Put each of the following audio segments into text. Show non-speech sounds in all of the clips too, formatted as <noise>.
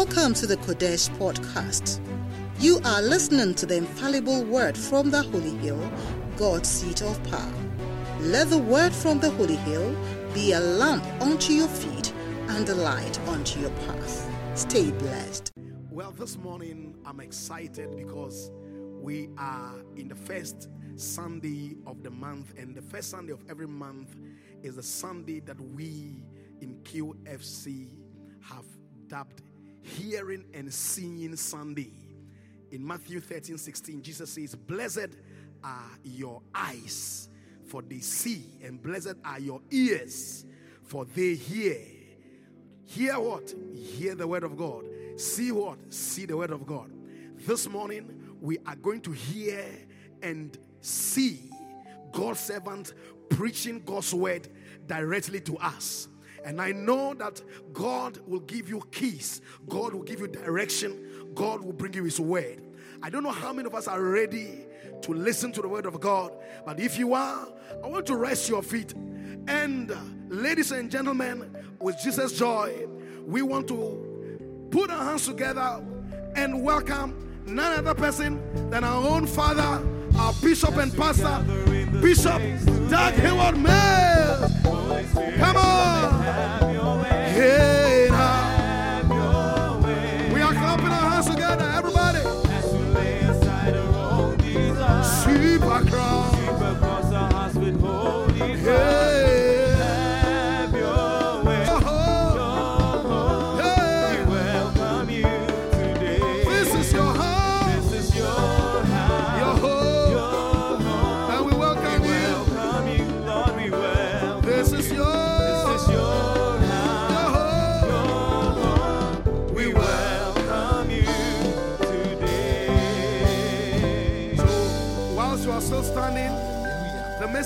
Welcome to the Qodesh podcast. You are listening to the infallible word from the Holy Hill, God's seat of power. Let the word from the Holy Hill be a lamp unto your feet and a light unto your path. Stay blessed. Well, this morning I'm excited because we are in the first Sunday of the month, and the first Sunday of every month is the Sunday that we in QFC have dubbed Hearing and Seeing Sunday. In Matthew 13 16, Jesus says, Blessed are your eyes, for they see, and blessed are your ears, for they hear. Hear what? Hear the word of God. See what? See the word of God. This morning, we are going to hear and see God's servant preaching God's word directly to us. And I know that God will give you keys, God will give you direction, God will bring you His word. I don't know how many of us are ready to listen to the word of God, but if you are, I want to rest your feet. And, uh, ladies and gentlemen, with Jesus' joy, we want to put our hands together and welcome none other person than our own Father, our Bishop and Pastor, Bishop Dag Heward-Mills. Come on.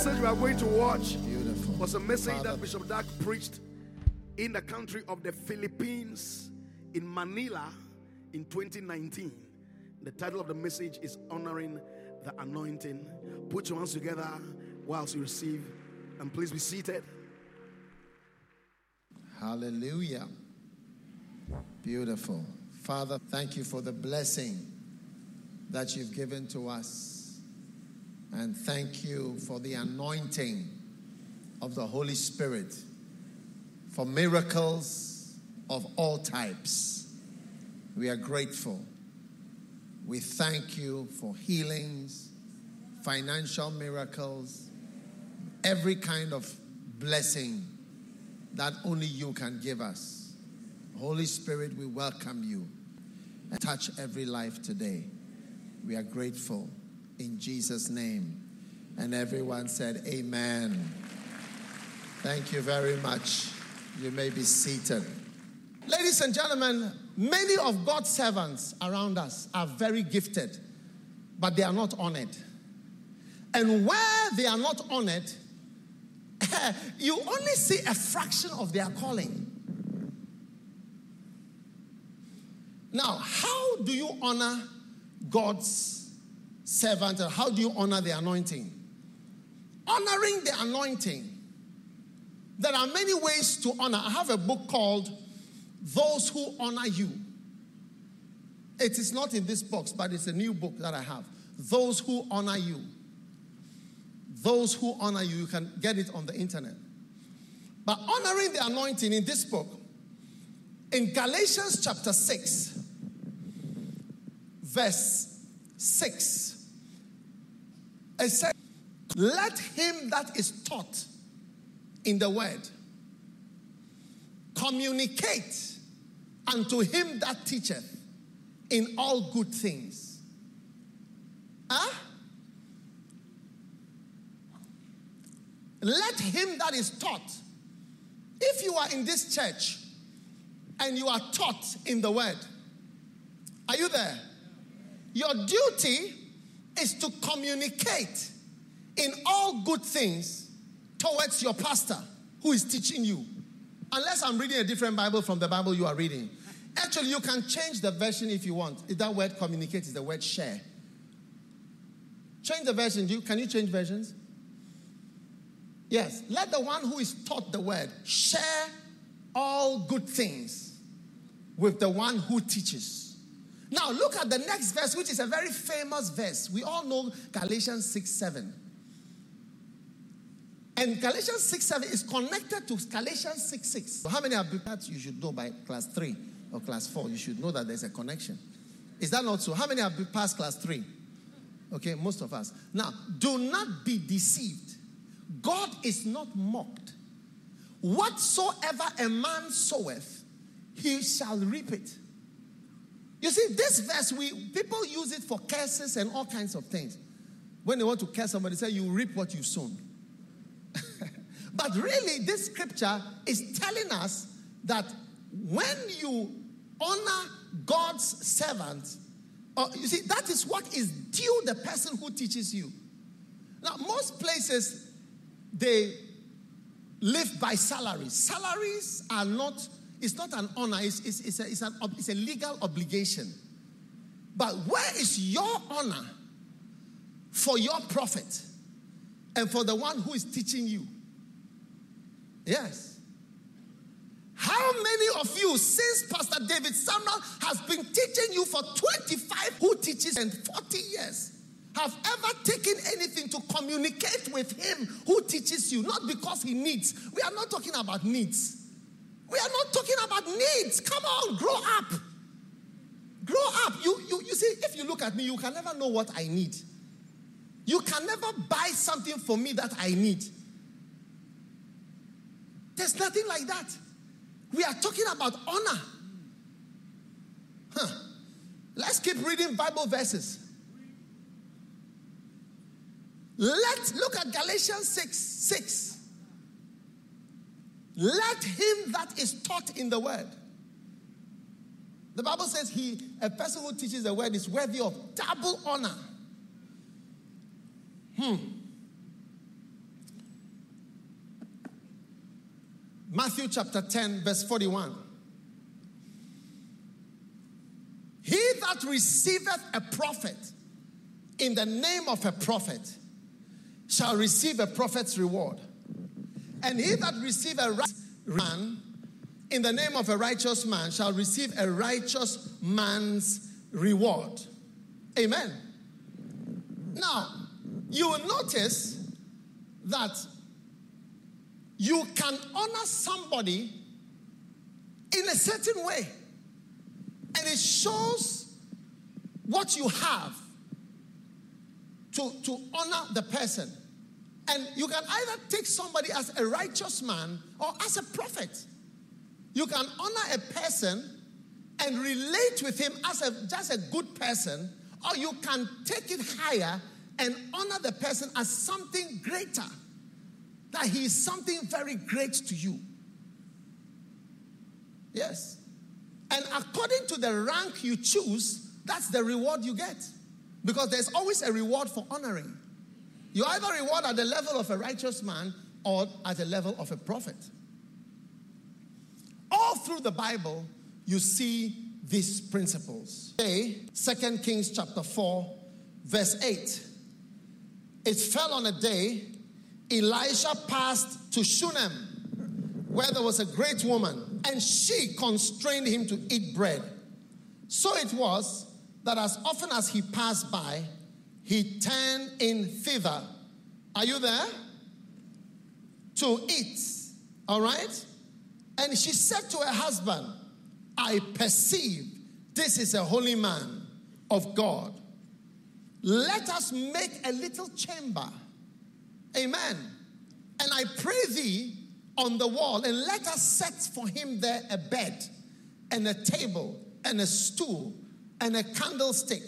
Message we are going to watch Beautiful. was a message Father, that Bishop Dag preached in the country of the Philippines in Manila in 2019. The title of the message is Honoring the Anointing. Put your hands together whilst you receive, and please be seated. Hallelujah. Beautiful. Father, thank you for the blessing that you've given to us. And thank you for the anointing of the Holy Spirit for miracles of all types. We are grateful. We thank you for healings, financial miracles, every kind of blessing that only you can give us. Holy Spirit, we welcome you and touch every life today. We are grateful in Jesus' name. And everyone said, Amen. Thank you very much. You may be seated. Ladies and gentlemen, many of God's servants around us are very gifted, but they are not honored. And where they are not honored, <laughs> you only see a fraction of their calling. Now, how do you honor God's servant? How do you honor the anointing? Honoring the anointing. There are many ways to honor. I have a book called Those Who Honor You. It is not in this box, but it's a new book that I have. Those Who Honor You. Those who honor you, you can get it on the internet. But honoring the anointing in this book, in Galatians chapter 6, verse 6, it says, Let him that is taught in the word communicate unto him that teacheth in all good things. Huh? Let him that is taught. If you are in this church and you are taught in the word, are you there? Your duty is to communicate in all good things towards your pastor who is teaching you. Unless I'm reading a different Bible from the Bible you are reading. Actually, you can change the version if you want. If that word communicate is the word share. Change the version. Do you, can you change versions? Yes. Let the one who is taught the word share all good things with the one who teaches. Now, look at the next verse, which is a very famous verse. We all know Galatians 6 7. And Galatians 6 7 is connected to Galatians 6 6. So how many have that you should know by class 3 or class 4? You should know that there's a connection. Is that not so? How many have passed class 3? Okay, most of us. Now, do not be deceived. God is not mocked. Whatsoever a man soweth, he shall reap it. You see, this verse, we people use it for curses and all kinds of things. When they want to curse somebody, say you reap what you sown. <laughs> but really, this scripture is telling us that when you honor God's servant, uh, you see, that is what is due the person who teaches you. Now, most places, they live by salaries. Salaries are not, it's not an honor, it's, it's, it's, a, it's, an, it's a legal obligation. But where is your honor for your prophet and for the one who is teaching you? Yes. How many of you, since Pastor David Samuel has been teaching you for 25, who teaches and 40 years, have ever taken anything to communicate with him who teaches you? Not because he needs. We are not talking about needs. We are not talking about needs. Come on, grow up. Grow up. You, you, you see, if you look at me, you can never know what I need. You can never buy something for me that I need. There's nothing like that. We are talking about honor. Huh. Let's keep reading Bible verses. Let's look at Galatians 6 6. Let him that is taught in the word. The Bible says he, a person who teaches the word is worthy of double honor. Hmm. Matthew chapter 10, verse 41. He that receiveth a prophet in the name of a prophet shall receive a prophet's reward. And he that receive a righteous man in the name of a righteous man shall receive a righteous man's reward. Amen. Now, you will notice that you can honor somebody in a certain way. And it shows what you have to, to honor the person. And you can either take somebody as a righteous man or as a prophet. You can honor a person and relate with him as a, just a good person, or you can take it higher and honor the person as something greater that he is something very great to you. Yes. And according to the rank you choose, that's the reward you get. Because there's always a reward for honoring. You either reward at the level of a righteous man or at the level of a prophet. All through the Bible, you see these principles. Today, 2 Kings chapter 4, verse 8. It fell on a day Elisha passed to Shunem, where there was a great woman, and she constrained him to eat bread. So it was that as often as he passed by, he turned in thither. Are you there? To eat. All right? And she said to her husband, I perceive this is a holy man of God. Let us make a little chamber Amen. And I pray thee on the wall, and let us set for him there a bed, and a table, and a stool, and a candlestick.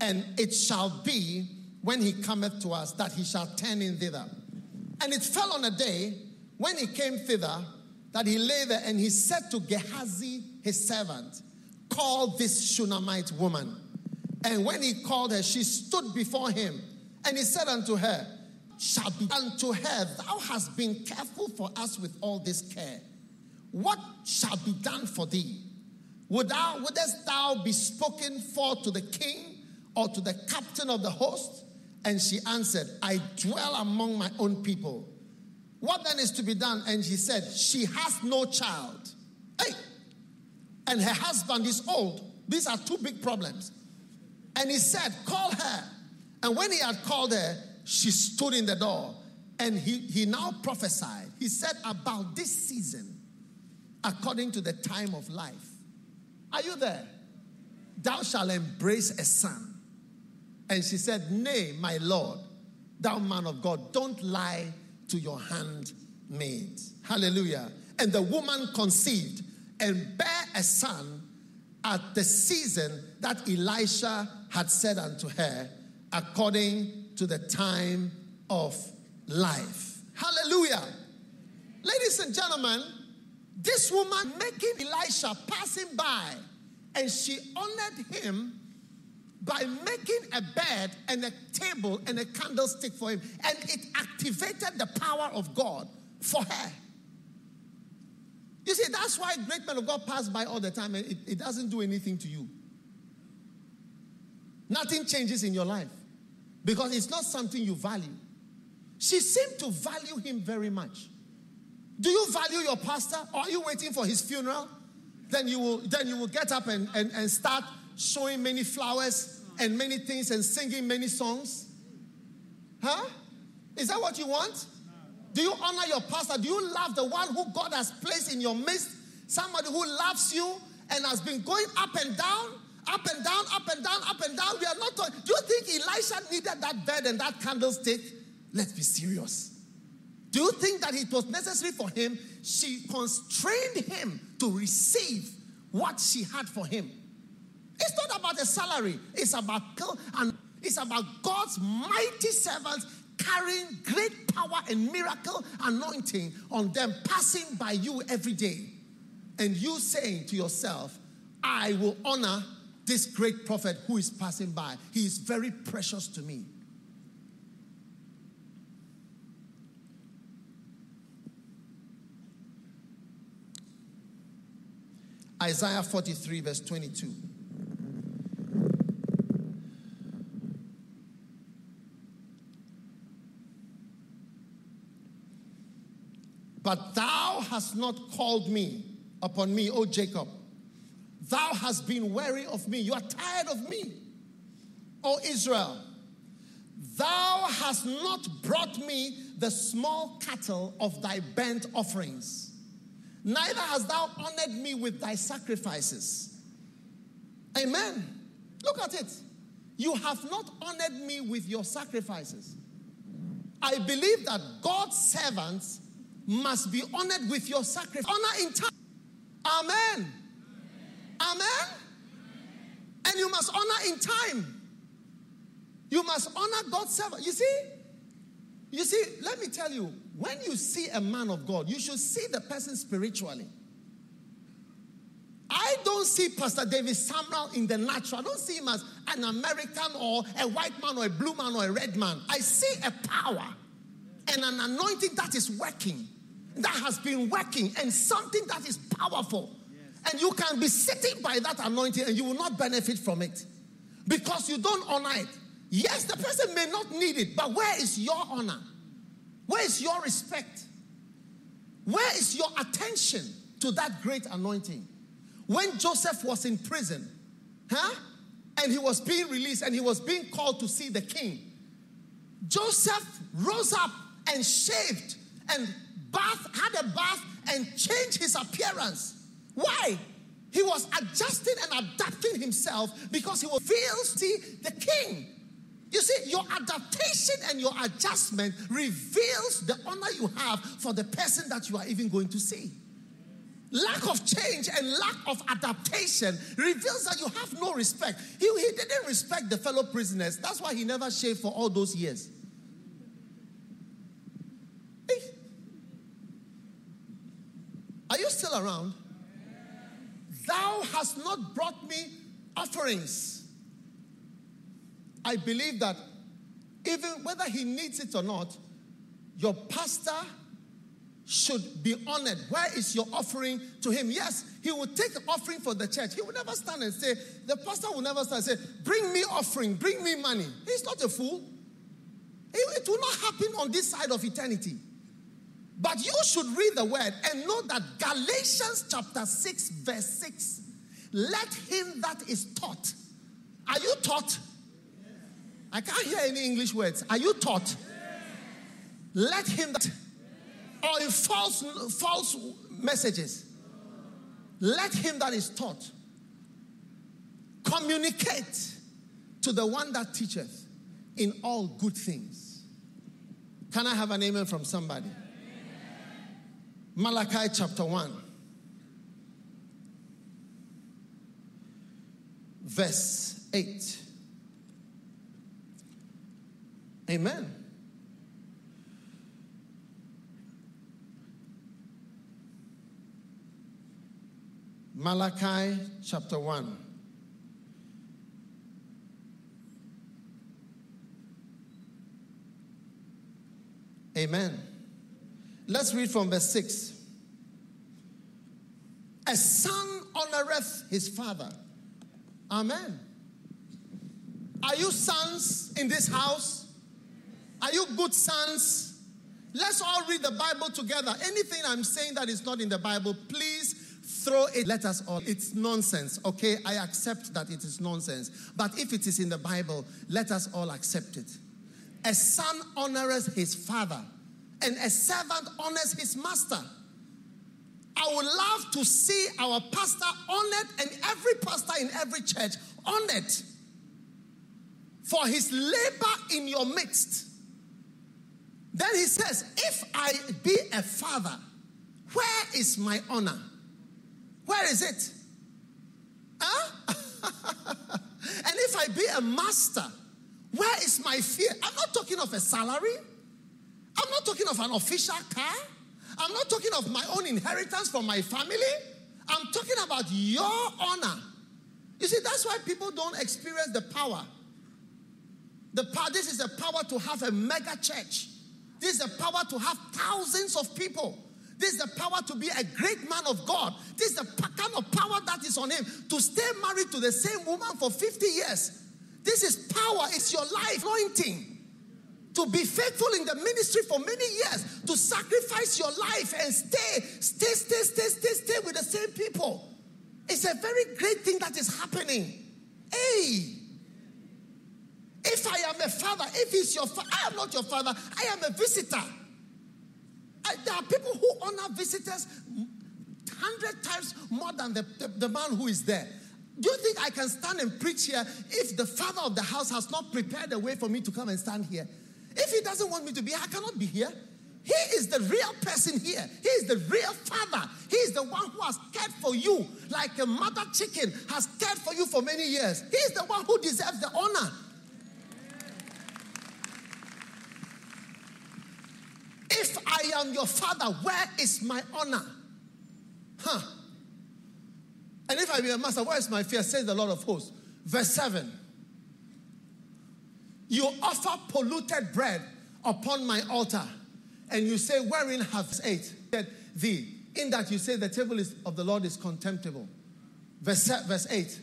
And it shall be when he cometh to us that he shall turn in thither. And it fell on a day when he came thither that he lay there and he said to Gehazi, his servant, Call this Shunammite woman. And when he called her, she stood before him. And he said unto her, shall be unto her. Thou hast been careful for us with all this care. What shall be done for thee? Would thou, wouldest thou be spoken for to the king or to the captain of the host? And she answered, I dwell among my own people. What then is to be done? And she said, She has no child. Hey. and her husband is old. These are two big problems. And he said, Call her. And when he had called her, she stood in the door. And he, he now prophesied. He said, About this season, according to the time of life. Are you there? Thou shalt embrace a son. And she said, Nay, my Lord, thou man of God, don't lie to your handmaid. Hallelujah. And the woman conceived and bare a son at the season that Elisha had said unto her, according to the time of life. Hallelujah. Ladies and gentlemen, this woman making Elisha passing by, and she honored him by making a bed and a table and a candlestick for him, and it activated the power of God for her. You see, that's why great men of God pass by all the time and it, it doesn't do anything to you. Nothing changes in your life because it's not something you value. She seemed to value him very much. Do you value your pastor or are you waiting for his funeral? Then you will, then you will get up and, and, and start showing many flowers and many things and singing many songs? Huh? Is that what you want? Do you honor your pastor? Do you love the one who God has placed in your midst? Somebody who loves you and has been going up and down, up and down, up and down, up and down. We are not. Talking. Do you think Elisha needed that bed and that candlestick? Let's be serious. Do you think that it was necessary for him? She constrained him to receive what she had for him. It's not about the salary, it's about and it's about God's mighty servants carrying great power and miracle anointing on them, passing by you every day. And you saying to yourself, I will honor this great prophet who is passing by. He is very precious to me. Isaiah 43, verse 22. But thou hast not called me upon me, O Jacob. Thou hast been weary of me. You are tired of me, O Israel. Thou hast not brought me the small cattle of thy burnt offerings, neither hast thou honored me with thy sacrifices. Amen. Look at it. You have not honored me with your sacrifices. I believe that God's servants must be honored with your sacrifice. Honor in time. Amen. Amen. And you must honor in time. You must honor God's servant. You see, you see, let me tell you, when you see a man of God, you should see the person spiritually. I don't see Pastor David Samuel in the natural. I don't see him as an American or a white man or a blue man or a red man. I see a power and an anointing that is working that has been working and something that is powerful. And you can be sitting by that anointing and you will not benefit from it because you don't honor it. Yes, the person may not need it, but where is your honor? Where is your respect? Where is your attention to that great anointing? When Joseph was in prison, huh? And he was being released and he was being called to see the king. Joseph rose up and shaved and bath, had a bath, and changed his appearance. Why? He was adjusting and adapting himself because he was feel see the king. You see, your adaptation and your adjustment reveals the honor you have for the person that you are even going to see. Lack of change and lack of adaptation reveals that you have no respect. He, he didn't respect the fellow prisoners. That's why he never shaved for all those years. Are you still around? Thou hast not brought me offerings. I believe that even whether he needs it or not, your pastor should be honored. Where is your offering to him? Yes, he will take the offering for the church. He will never stand and say, the pastor will never stand and say, Bring me offering, bring me money. He's not a fool. It will not happen on this side of eternity. But you should read the word and know that Galatians chapter 6, verse 6 Let him that is taught. Are you taught? I can't hear any English words. Are you taught? Let him that, or in false, false messages, let him that is taught communicate to the one that teacheth in all good things. Can I have an amen from somebody? Malachi chapter 1, verse 8. Amen. Malachi chapter 1. Amen. Let's read from verse 6. A son honoreth his father. Amen. Are you sons in this house? Are you good sons? Let's all read the Bible together. Anything I'm saying that is not in the Bible, please throw it. Let us all. It's nonsense, okay? I accept that it is nonsense. But if it is in the Bible, let us all accept it. A son honors his father, and a servant honors his master. I would love to see our pastor honored and every pastor in every church honored for his labor in your midst. Then he says, If I be a father, where is my honor? Where is it? Huh? <laughs> and if I be a master, where is my fear? I'm not talking of a salary. I'm not talking of an official car. I'm not talking of my own inheritance from my family. I'm talking about your honor. You see, that's why people don't experience the power. The power, this is the power to have a mega church. This is the power to have thousands of people. This is the power to be a great man of God. This is the kind of power that is on him to stay married to the same woman for 50 years. This is power, it's your life anointing. To be faithful in the ministry for many years, to sacrifice your life and stay, stay, stay, stay, stay, stay with the same people. It's a very great thing that is happening. Hey, if I am a father, if it's your father, I am not your father, I am a visitor. I, there are people who honor visitors hundred times more than the, the, the man who is there. Do you think I can stand and preach here if the father of the house has not prepared a way for me to come and stand here? If he doesn't want me to be I cannot be here. He is the real person here. He is the real father. He is the one who has cared for you like a mother chicken has cared for you for many years. He is the one who deserves the honor. If I am your father, where is my honor? Huh. And if I be a master, where is my fear? Says the Lord of hosts. Verse 7. You offer polluted bread upon my altar, and you say, Wherein have eight? Thee. In that you say the table is, of the Lord is contemptible. Verse, verse 8.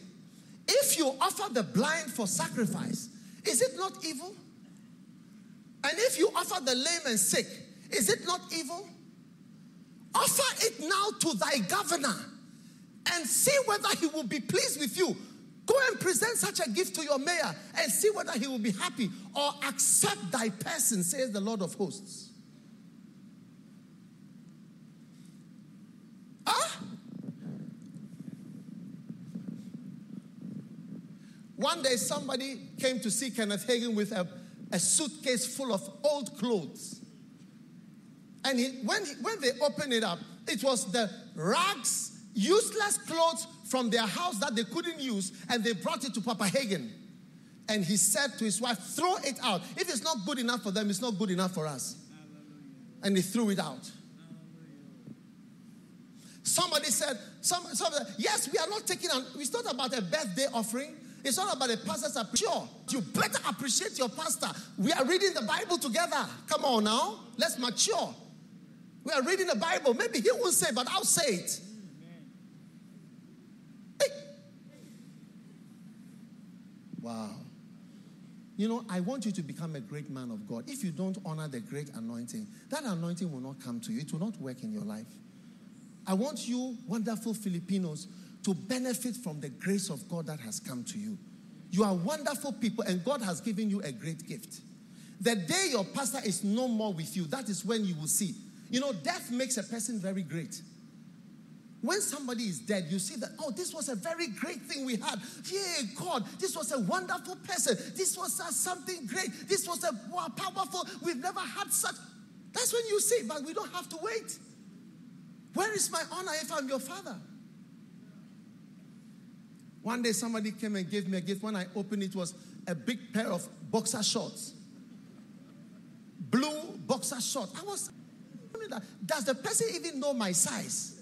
If you offer the blind for sacrifice, is it not evil? And if you offer the lame and sick, is it not evil? Offer it now to thy governor and see whether he will be pleased with you. Present such a gift to your mayor and see whether he will be happy or accept thy person, says the Lord of hosts. Huh? One day, somebody came to see Kenneth Hagin with a, a suitcase full of old clothes. And he, when, he, when they opened it up, it was the rags, useless clothes from their house that they couldn't use, and they brought it to Papa Hagin. And he said to his wife, Throw it out. If it's not good enough for them, it's not good enough for us. And he threw it out. Somebody said, some, somebody, Yes, we are not taking, an, it's not about a birthday offering. It's not about a pastor's appreciation. Sure, you better appreciate your pastor. We are reading the Bible together. Come on now, let's mature. We are reading the Bible. Maybe he won't say, but I'll say it. Wow. You know, I want you to become a great man of God. If you don't honor the great anointing, that anointing will not come to you, it will not work in your life. I want you, wonderful Filipinos, to benefit from the grace of God that has come to you. You are wonderful people, and God has given you a great gift. The day your pastor is no more with you, that is when you will see. You know, death makes a person very great. When somebody is dead, you see that, oh, this was a very great thing we had. Yeah, God, this was a wonderful person. This was uh, something great. This was a wow, powerful. We've never had such. That's when you see, but we don't have to wait. Where is my honor if I'm your father? One day somebody came and gave me a gift. When I opened it, was a big pair of boxer shorts. Blue boxer shorts. I was, does the person even know my size?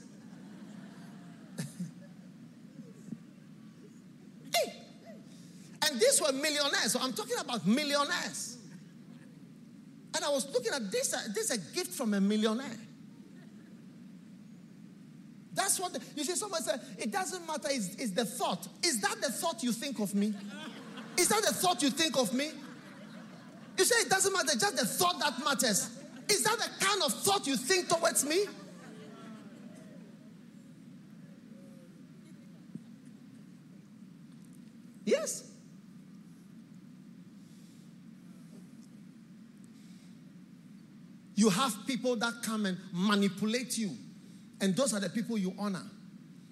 And these were millionaires. So I'm talking about millionaires. And I was looking at this, uh, this is a gift from a millionaire. That's what, the, you see, someone said, it doesn't matter, it's, it's the thought. Is that the thought you think of me? Is that the thought you think of me? You say it doesn't matter, just the thought that matters. Is that the kind of thought you think towards me? Yes. You have people that come and manipulate you, and those are the people you honor.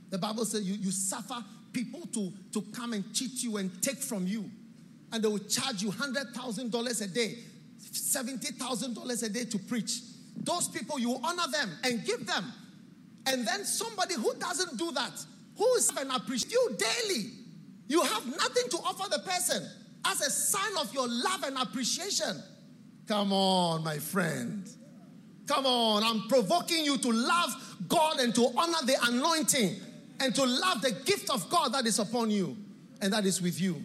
The Bible says you, you suffer people to, to come and cheat you and take from you, and they will charge you $100,000 a day, $70,000 a day to preach. Those people, you honor them and give them. And then somebody who doesn't do that, who is and appreciate you daily, you have nothing to offer the person as a sign of your love and appreciation. Come on, my friend. Come on, I'm provoking you to love God and to honor the anointing and to love the gift of God that is upon you and that is with you.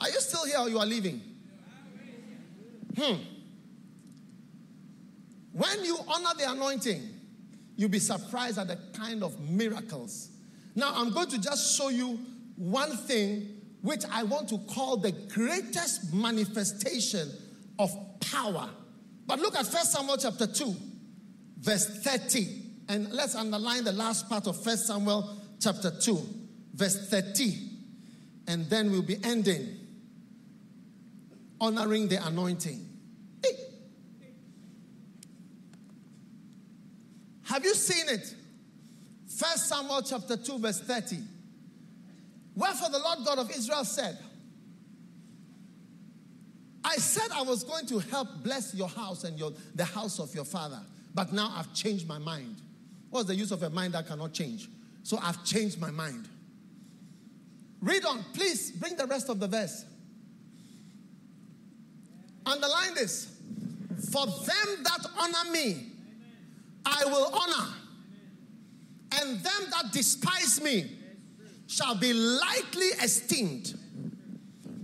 Are you still here or you are leaving? Hmm. When you honor the anointing, you'll be surprised at the kind of miracles. Now, I'm going to just show you one thing which I want to call the greatest manifestation of power. But look at 1 Samuel chapter 2, verse 30. And let's underline the last part of 1 Samuel chapter 2, verse 30. And then we'll be ending honoring the anointing. Hey. Have you seen it? 1 Samuel chapter 2, verse 30. Wherefore the Lord God of Israel said, I said I was going to help bless your house and your, the house of your father, but now I've changed my mind. What's the use of a mind that cannot change? So I've changed my mind. Read on, please bring the rest of the verse. Underline this. For them that honor me, I will honor, and them that despise me shall be lightly esteemed.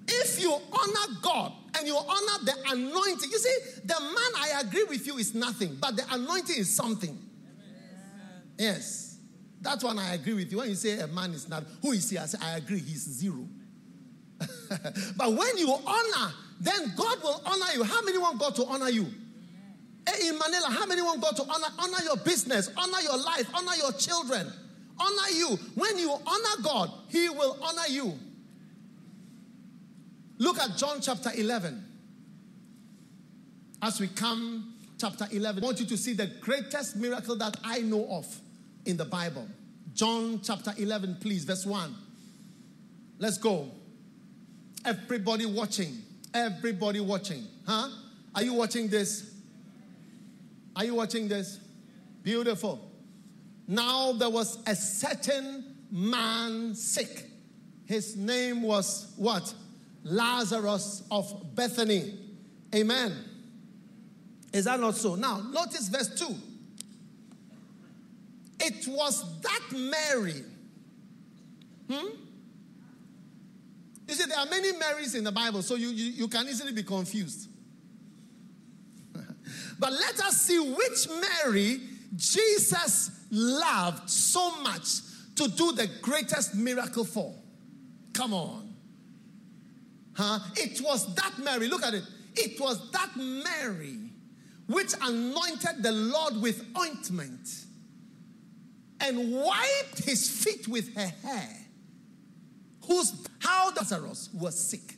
If you honor God and you honor the anointing, you see, the man I agree with you is nothing, but the anointing is something. Yes. That one I agree with you. When you say a man is not, who is he? I say, I agree, he's zero. <laughs> but when you honor, then God will honor you. How many want God to honor you? In Manila, how many want God to honor, honor your business, honor your life, honor your children? Honor you. When you honor God, He will honor you. Look at John chapter 11. As we come, chapter 11, I want you to see the greatest miracle that I know of in the Bible. John chapter 11, please, verse 1. Let's go. Everybody watching. Everybody watching. Huh? Are you watching this? Are you watching this? Beautiful. Now there was a certain man sick. His name was what? Lazarus of Bethany. Amen. Is that not so? Now, notice verse 2. It was that Mary. Hmm? You see, there are many Marys in the Bible, so you, you, you can easily be confused. <laughs> but let us see which Mary Jesus loved so much to do the greatest miracle for. Come on. Huh? It was that Mary, look at it. It was that Mary which anointed the Lord with ointment. and wiped his feet with her hair. Whose how Lazarus was sick.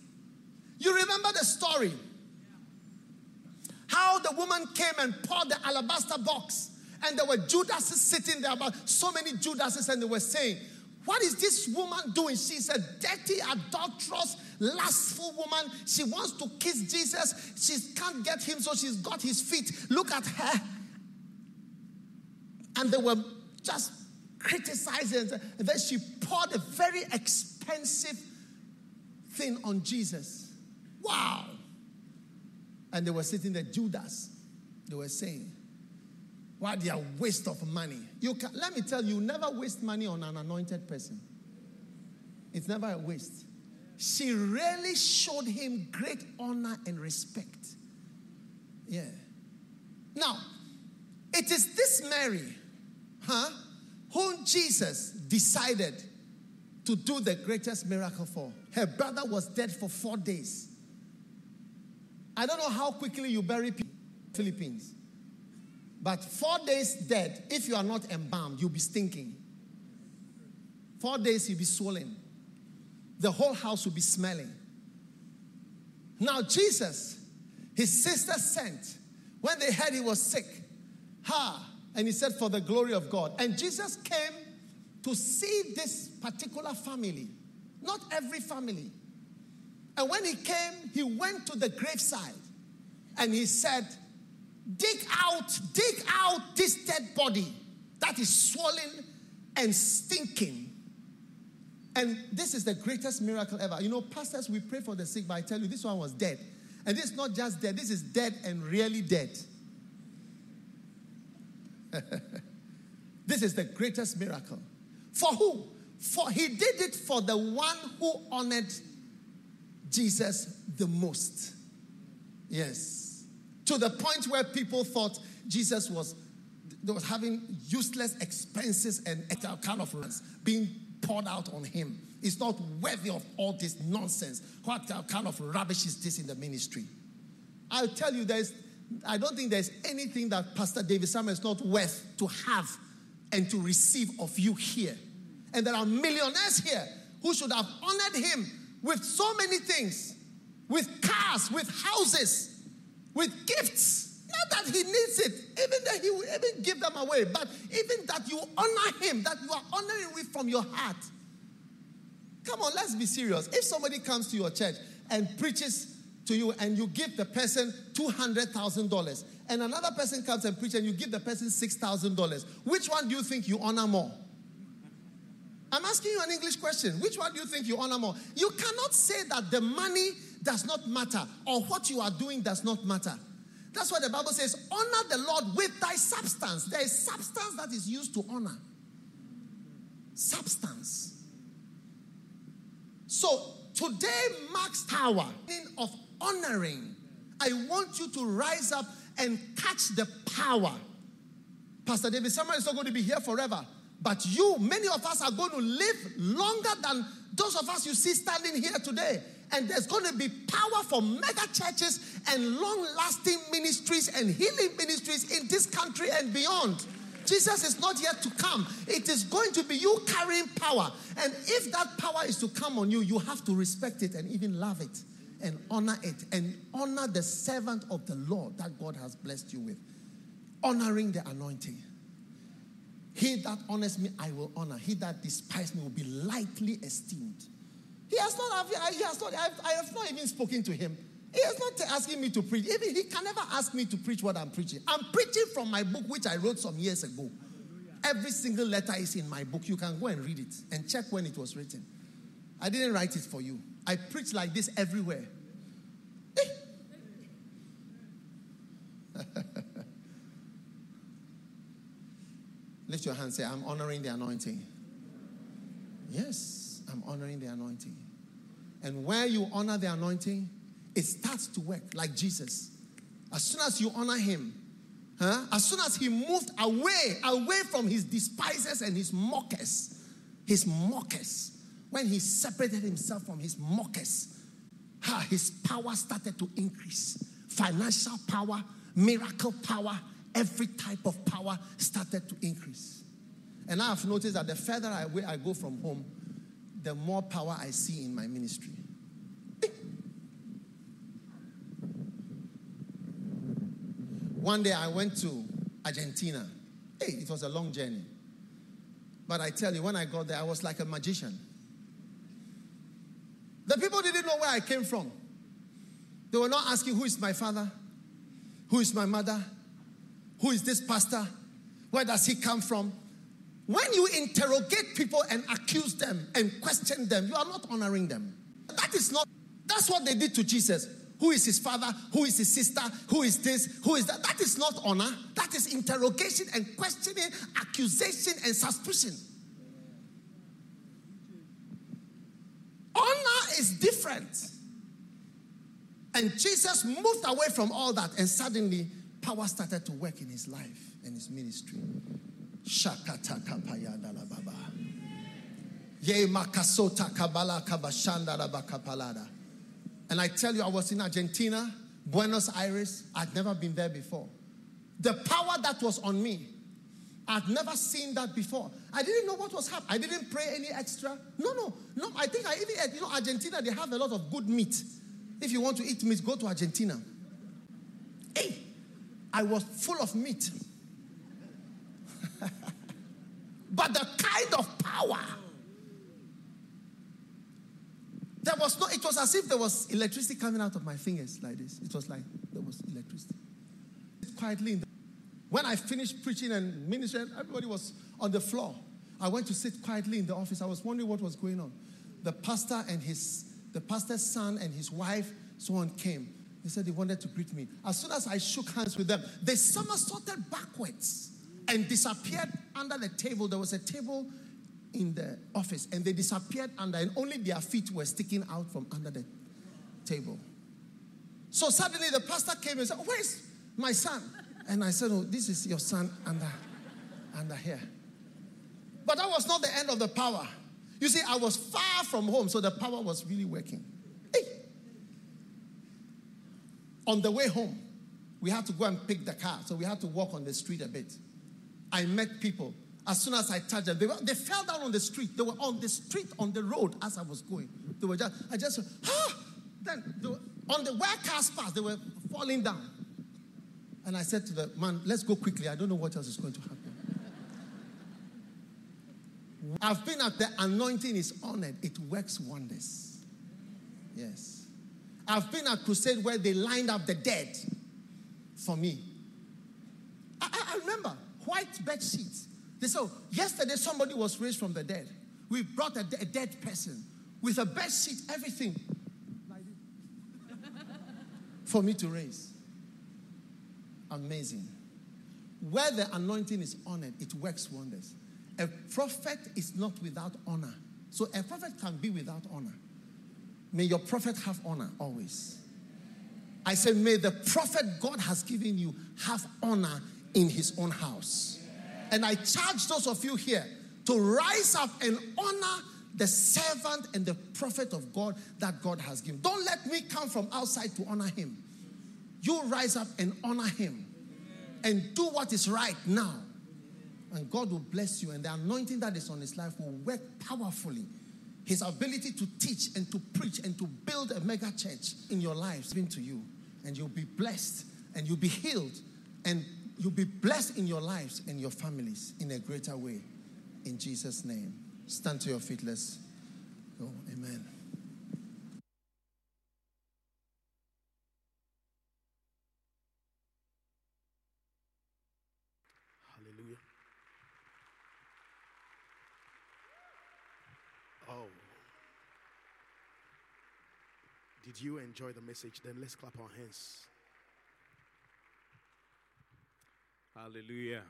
You remember the story? How the woman came and poured the alabaster box, and there were Judases sitting there, about so many Judases, and they were saying, What is this woman doing? She's a dirty, adulterous, lustful woman. She wants to kiss Jesus. She can't get him, so she's got his feet. Look at her. And they were just criticizing. And then she poured a very expensive thing on Jesus. Wow. And they were sitting there, Judas. They were saying, why they are waste of money. You can, let me tell you, never waste money on an anointed person. It's never a waste. She really showed him great honor and respect. Yeah. Now, it is this Mary, huh, whom Jesus decided to do the greatest miracle for. Her brother was dead for four days. I don't know how quickly you bury people in Philippines. But four days dead, if you are not embalmed, you'll be stinking. Four days, you'll be swollen. The whole house will be smelling. Now, Jesus, his sister sent when they heard he was sick. Ha! And he said, For the glory of God. And Jesus came to see this particular family, not every family. And when he came, he went to the graveside and he said, Dig out, dig out this dead body that is swollen and stinking. And this is the greatest miracle ever. You know, pastors, we pray for the sick, but I tell you, this one was dead. And this is not just dead, this is dead and really dead. <laughs> this is the greatest miracle. For who? For he did it for the one who honored Jesus the most. Yes. To the point where people thought Jesus was, was having useless expenses and kind of being poured out on him. It's not worthy of all this nonsense. What kind of rubbish is this in the ministry? I'll tell you, there's, I don't think there's anything that Pastor David Samuel is not worth to have and to receive of you here. And there are millionaires here who should have honored him with so many things with cars, with houses, with gifts. Not that he needs it, even that he will even give them away, but even that you honor him, that you are honoring him from your heart. Come on, let's be serious. If somebody comes to your church and preaches to you and you give the person $200,000 and another person comes and preaches and you give the person $6,000, which one do you think you honor more? I'm asking you an English question. Which one do you think you honor more? You cannot say that the money does not matter or what you are doing does not matter. That's why the Bible says, honor the Lord with thy substance. There is substance that is used to honor. Substance. So today marks power of honoring. I want you to rise up and catch the power. Pastor David Samuel is not going to be here forever. But you, many of us are going to live longer than those of us you see standing here today. And there's going to be power for mega churches and long lasting ministries and healing ministries in this country and beyond. Jesus is not yet to come. It is going to be you carrying power. And if that power is to come on you, you have to respect it and even love it and honor it and honor the servant of the Lord that God has blessed you with. Honoring the anointing. He that honors me, I will honor. He that despises me will be lightly esteemed. He has not, he has not, I have not even spoken to him. He is not asking me to preach. Even he can never ask me to preach what I'm preaching. I'm preaching from my book, which I wrote some years ago. Every single letter is in my book. You can go and read it and check when it was written. I didn't write it for you. I preach like this everywhere. <laughs> Lift your hand say, I'm honoring the anointing. Yes, I'm honoring the anointing. And where you honor the anointing, it starts to work like Jesus. As soon as you honor him, huh? as soon as he moved away, away from his despisers and his mockers, his mockers, when he separated himself from his mockers, huh, his power started to increase. Financial power, miracle power, every type of power started to increase. And I have noticed that the further away I go from home, the more power I see in my ministry. One day I went to Argentina. Hey, it was a long journey. But I tell you, when I got there, I was like a magician. The people didn't know where I came from. They were not asking, Who is my father? Who is my mother? Who is this pastor? Where does he come from? When you interrogate people and accuse them and question them, you are not honoring them. That is not, that's what they did to Jesus. Who is his father? Who is his sister? Who is this? Who is that? That is not honor. That is interrogation and questioning, accusation and suspicion. Honor is different. And Jesus moved away from all that, and suddenly power started to work in his life and his ministry. Shakata kapayada la baba. Ye makasota kabala kabashanda la bakapalada. And I tell you, I was in Argentina, Buenos Aires. I'd never been there before. The power that was on me, I'd never seen that before. I didn't know what was happening. I didn't pray any extra. No, no, no. I think I even you know, Argentina, they have a lot of good meat. If you want to eat meat, go to Argentina. Hey, I was full of meat. But the kind of power there was no, it was as if there was electricity coming out of my fingers like this. It was like there was electricity. Quietly, when I finished preaching and ministering, everybody was on the floor. I went to sit quietly in the office. I was wondering what was going on. The pastor and his, the pastor's son and his wife, someone came. They said they wanted to greet me. As soon as I shook hands with them, they somersaulted backwards and disappeared under the table. There was a table in the office and they disappeared under, and only their feet were sticking out from under the table. So suddenly the pastor came and said, Where's my son? And I said, Oh, this is your son under, under here. But that was not the end of the power. You see, I was far from home, so the power was really working. Hey. On the way home, we had to go and pick the car, so we had to walk on the street a bit. I met people. As soon as I touched them, they, were, they fell down on the street. They were on the street, on the road as I was going. They were just, I just, ah! Then were, on the where cars passed, they were falling down. And I said to the man, let's go quickly. I don't know what else is going to happen. I've been at the anointing is honored. It works wonders. Yes. I've been at crusade where they lined up the dead for me. I, I, I remember white bed sheets. They said, oh, yesterday somebody was raised from the dead. We brought a, a dead person with a bed sheet, everything <laughs> for me to raise. Amazing. Where the anointing is honored, it works wonders. A prophet is not without honor. So a prophet can be without honor. May your prophet have honor always. I say, may the prophet God has given you have honor in his own house. And I charge those of you here to rise up and honor the servant and the prophet of God that God has given. Don't let me come from outside to honor him. You rise up and honor him and do what is right now. And God will bless you, and the anointing that is on his life will work powerfully. His ability to teach and to preach and to build a mega church in your lives given to you, and you'll be blessed and you'll be healed and you'll be blessed in your lives and your families in a greater way. In Jesus' name. Stand to your feet. Let's go. Amen. Hallelujah. Oh. Did you enjoy the message? Then let's clap our hands. Hallelujah.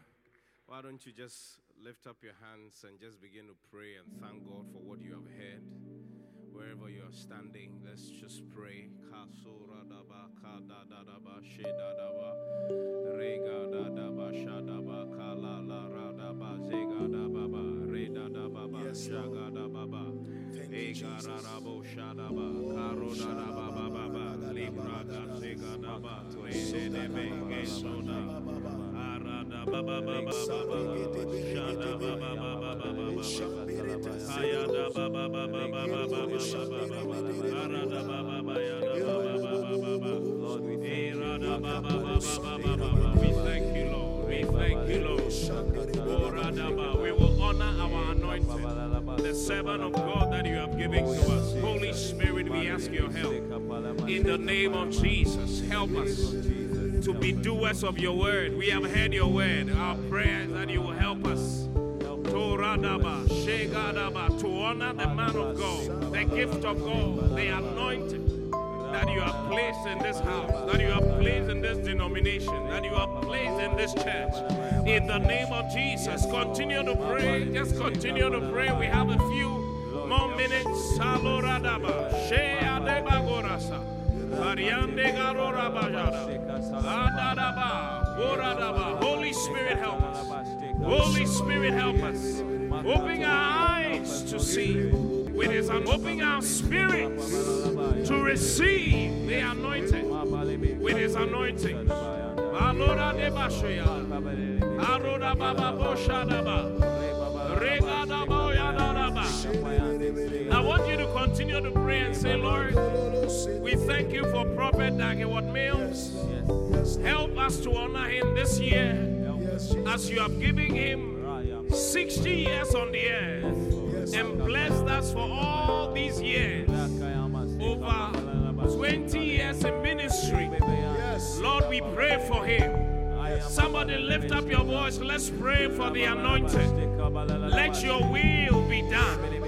Why don't you just lift up your hands and just begin to pray and thank God for what you have heard? Wherever you are standing, let's just pray. Yes, Lord. We thank you, Lord. We thank you, Lord. We will honor our the servant of God given to us. Holy Spirit, we ask your help. In the name of Jesus, help us to be doers of your word. We have heard your word. Our prayer is that you will help us to honor the man of God, the gift of God, the anointing that you have placed in this house, that you have placed in this denomination, that you have placed in this church. In the name of Jesus, continue to pray. Just continue to pray. We have a few minutes. Saloradaba, Sheadeba Gorasa, Ariande Garora Bajada, Adadaba, Boradaba. Holy Spirit, help us. Holy Spirit, help us. Open our eyes to see with his opening our spirits to receive the anointing with his anointing. Alora de Bashaya, Aroda Baba Boshadaba, continue to pray and say, Lord, we thank you for Prophet Dag Heward-Mills. Help us to honor him this year as you have given him 60 years on the earth and blessed us for all these years. Over 20 years in ministry. Lord, we pray for him. Somebody lift up your voice. Let's pray for the anointed. Let your will be done.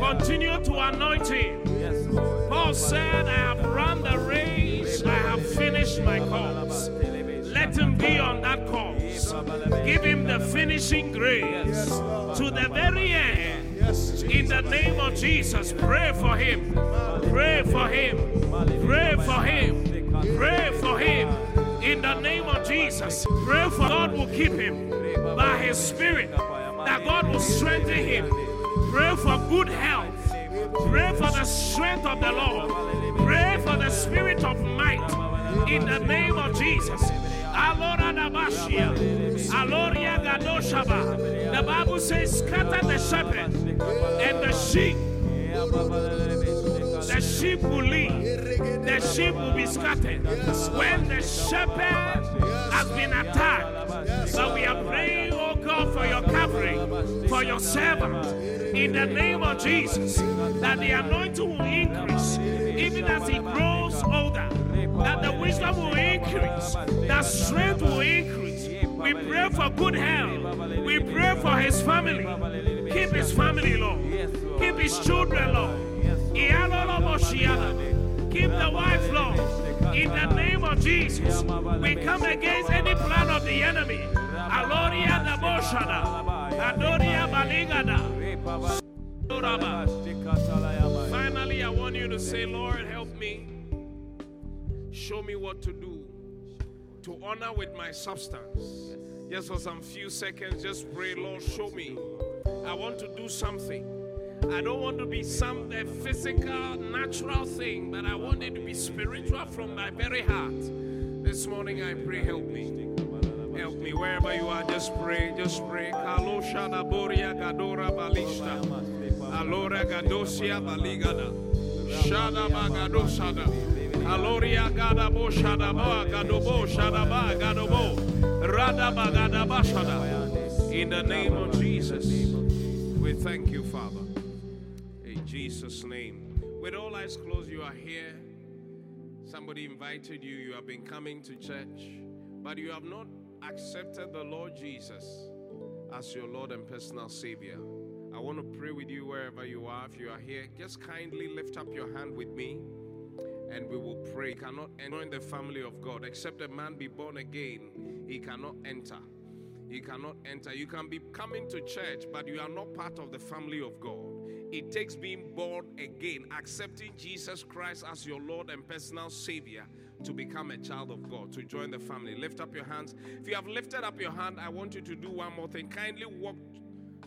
Continue to anoint him. Paul said, I have run the race, I have finished my course. Let him be on that course. Give him the finishing grace to the very end. In the name of Jesus, pray for him. Pray for him. Pray for him. Pray for him. In the name of Jesus, pray for God will keep him by his spirit, that God will strengthen him. Pray for good health. Pray for the strength of the Lord. Pray for the spirit of might. In the name of Jesus. Aloria. The Bible says, scatter the shepherd and the sheep. The sheep will leave. The sheep will be scattered. When the shepherd has been attacked. So we are praying, for your covering, for your servant. In the name of Jesus, that the anointing will increase, even as he grows older that the wisdom will increase, that strength will increase. We pray for good health. We pray for his family. Keep his family, Lord. Keep his children, Lord. Keep the wife, Lord. In the name of Jesus, we come against any plan of the enemy. Aloria da Adoria. Finally, I want you to say, Lord, help me. Show me what to do to honor with my substance. Just for some few seconds, just pray, Lord, show me. I want to do something. I don't want to be some physical, natural thing, but I want it to be spiritual from my very heart. This morning I pray, help me. Help me wherever you are. Just pray, just pray. Kalo shada boria gadora balista. Alora gadosia baligada. Shada bagado shada. Aloria gadabo shadaba gadobo shadaba gadobo. Radaba gadaba shada. In the name of Jesus, we thank you, Father. In Jesus' name. With all eyes closed, you are here. Somebody invited you. You have been coming to church, but you have not accepted the Lord Jesus as your Lord and personal Savior. I want to pray with you wherever you are. If you are here, just kindly lift up your hand with me and we will pray. He cannot enter the family of God except a man be born again. He cannot enter. He cannot enter. You can be coming to church, but you are not part of the family of God. It takes being born again, accepting Jesus Christ as your Lord and personal Savior to become a child of God, to join the family. Lift up your hands. If you have lifted up your hand, I want you to do one more thing. Kindly walk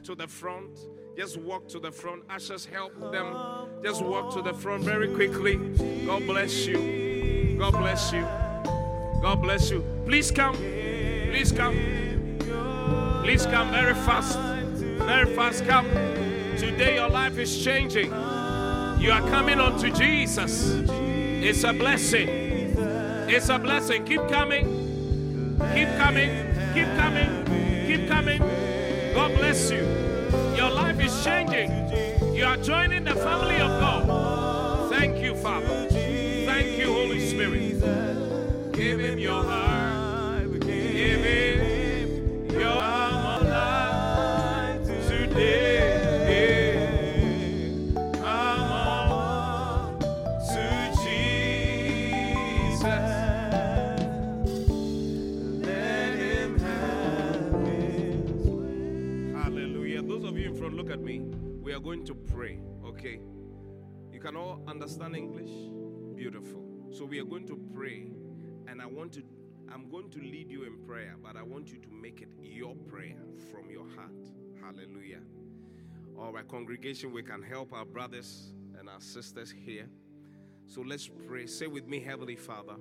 to the front. Just walk to the front. Ushers, help them. Just walk to the front very quickly. God bless you. God bless you. God bless you. Please come. Please come. Please come very fast. Very fast. Come. Today your life is changing. You are coming unto Jesus. It's a blessing. It's a blessing. Keep coming. Keep coming. Keep coming. Keep coming. God bless you. Your life is changing. You are joining the family of God. Can all understand English? Beautiful. So we are going to pray, and I want to, I'm going to lead you in prayer, but I want you to make it your prayer from your heart. Hallelujah. All right, congregation, we can help our brothers and our sisters here. So let's pray. Say with me, Heavenly Father,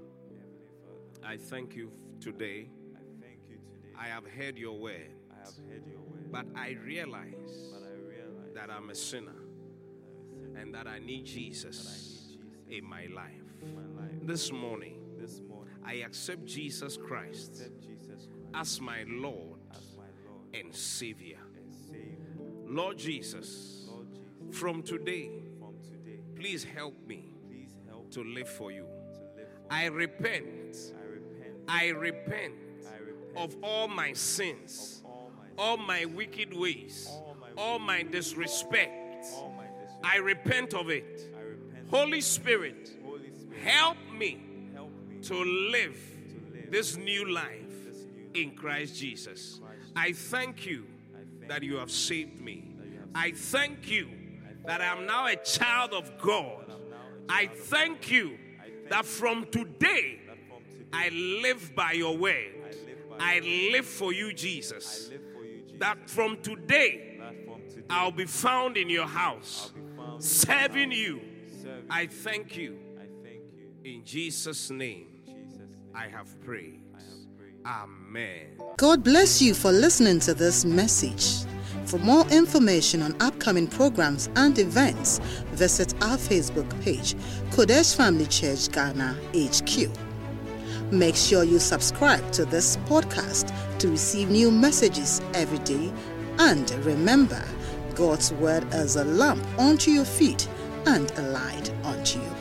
I thank you today. I thank you today. I have heard your word, I have heard your word, but I realize but I realize that I'm a sinner that I sin and that I need Jesus that I need Jesus in my life. in my life. This morning, I accept Jesus Christ accept Jesus Christ as my Lord as my Lord and Savior. Lord Jesus, from today, please help me to live for you. to live for I repent, I repent. I repent I repent of all my sins, all my wicked ways, all my disrespect. All my disrespect. I repent of it. Repent. Holy Spirit, Holy Spirit, help me help me to live to live this new life this new in Christ Jesus. Christ I thank you I thank that you have saved me. have I thank you that I am now a child of God. I'm now a I thank you that from today that from today I live by your word. I live by I your live for you, Jesus. live for you, Jesus. That from today that from today I'll be found in your house, I'll be found in your serving you. I thank you. I thank you. In Jesus' name, In Jesus' name, I have prayed. I have prayed. Amen. God bless you for listening to this message. For more information on upcoming programs and events, visit our Facebook page, Qodesh Family Church Ghana HQ. Make sure you subscribe to this podcast to receive new messages every day. And remember, God's word as a lamp unto your feet and a light unto your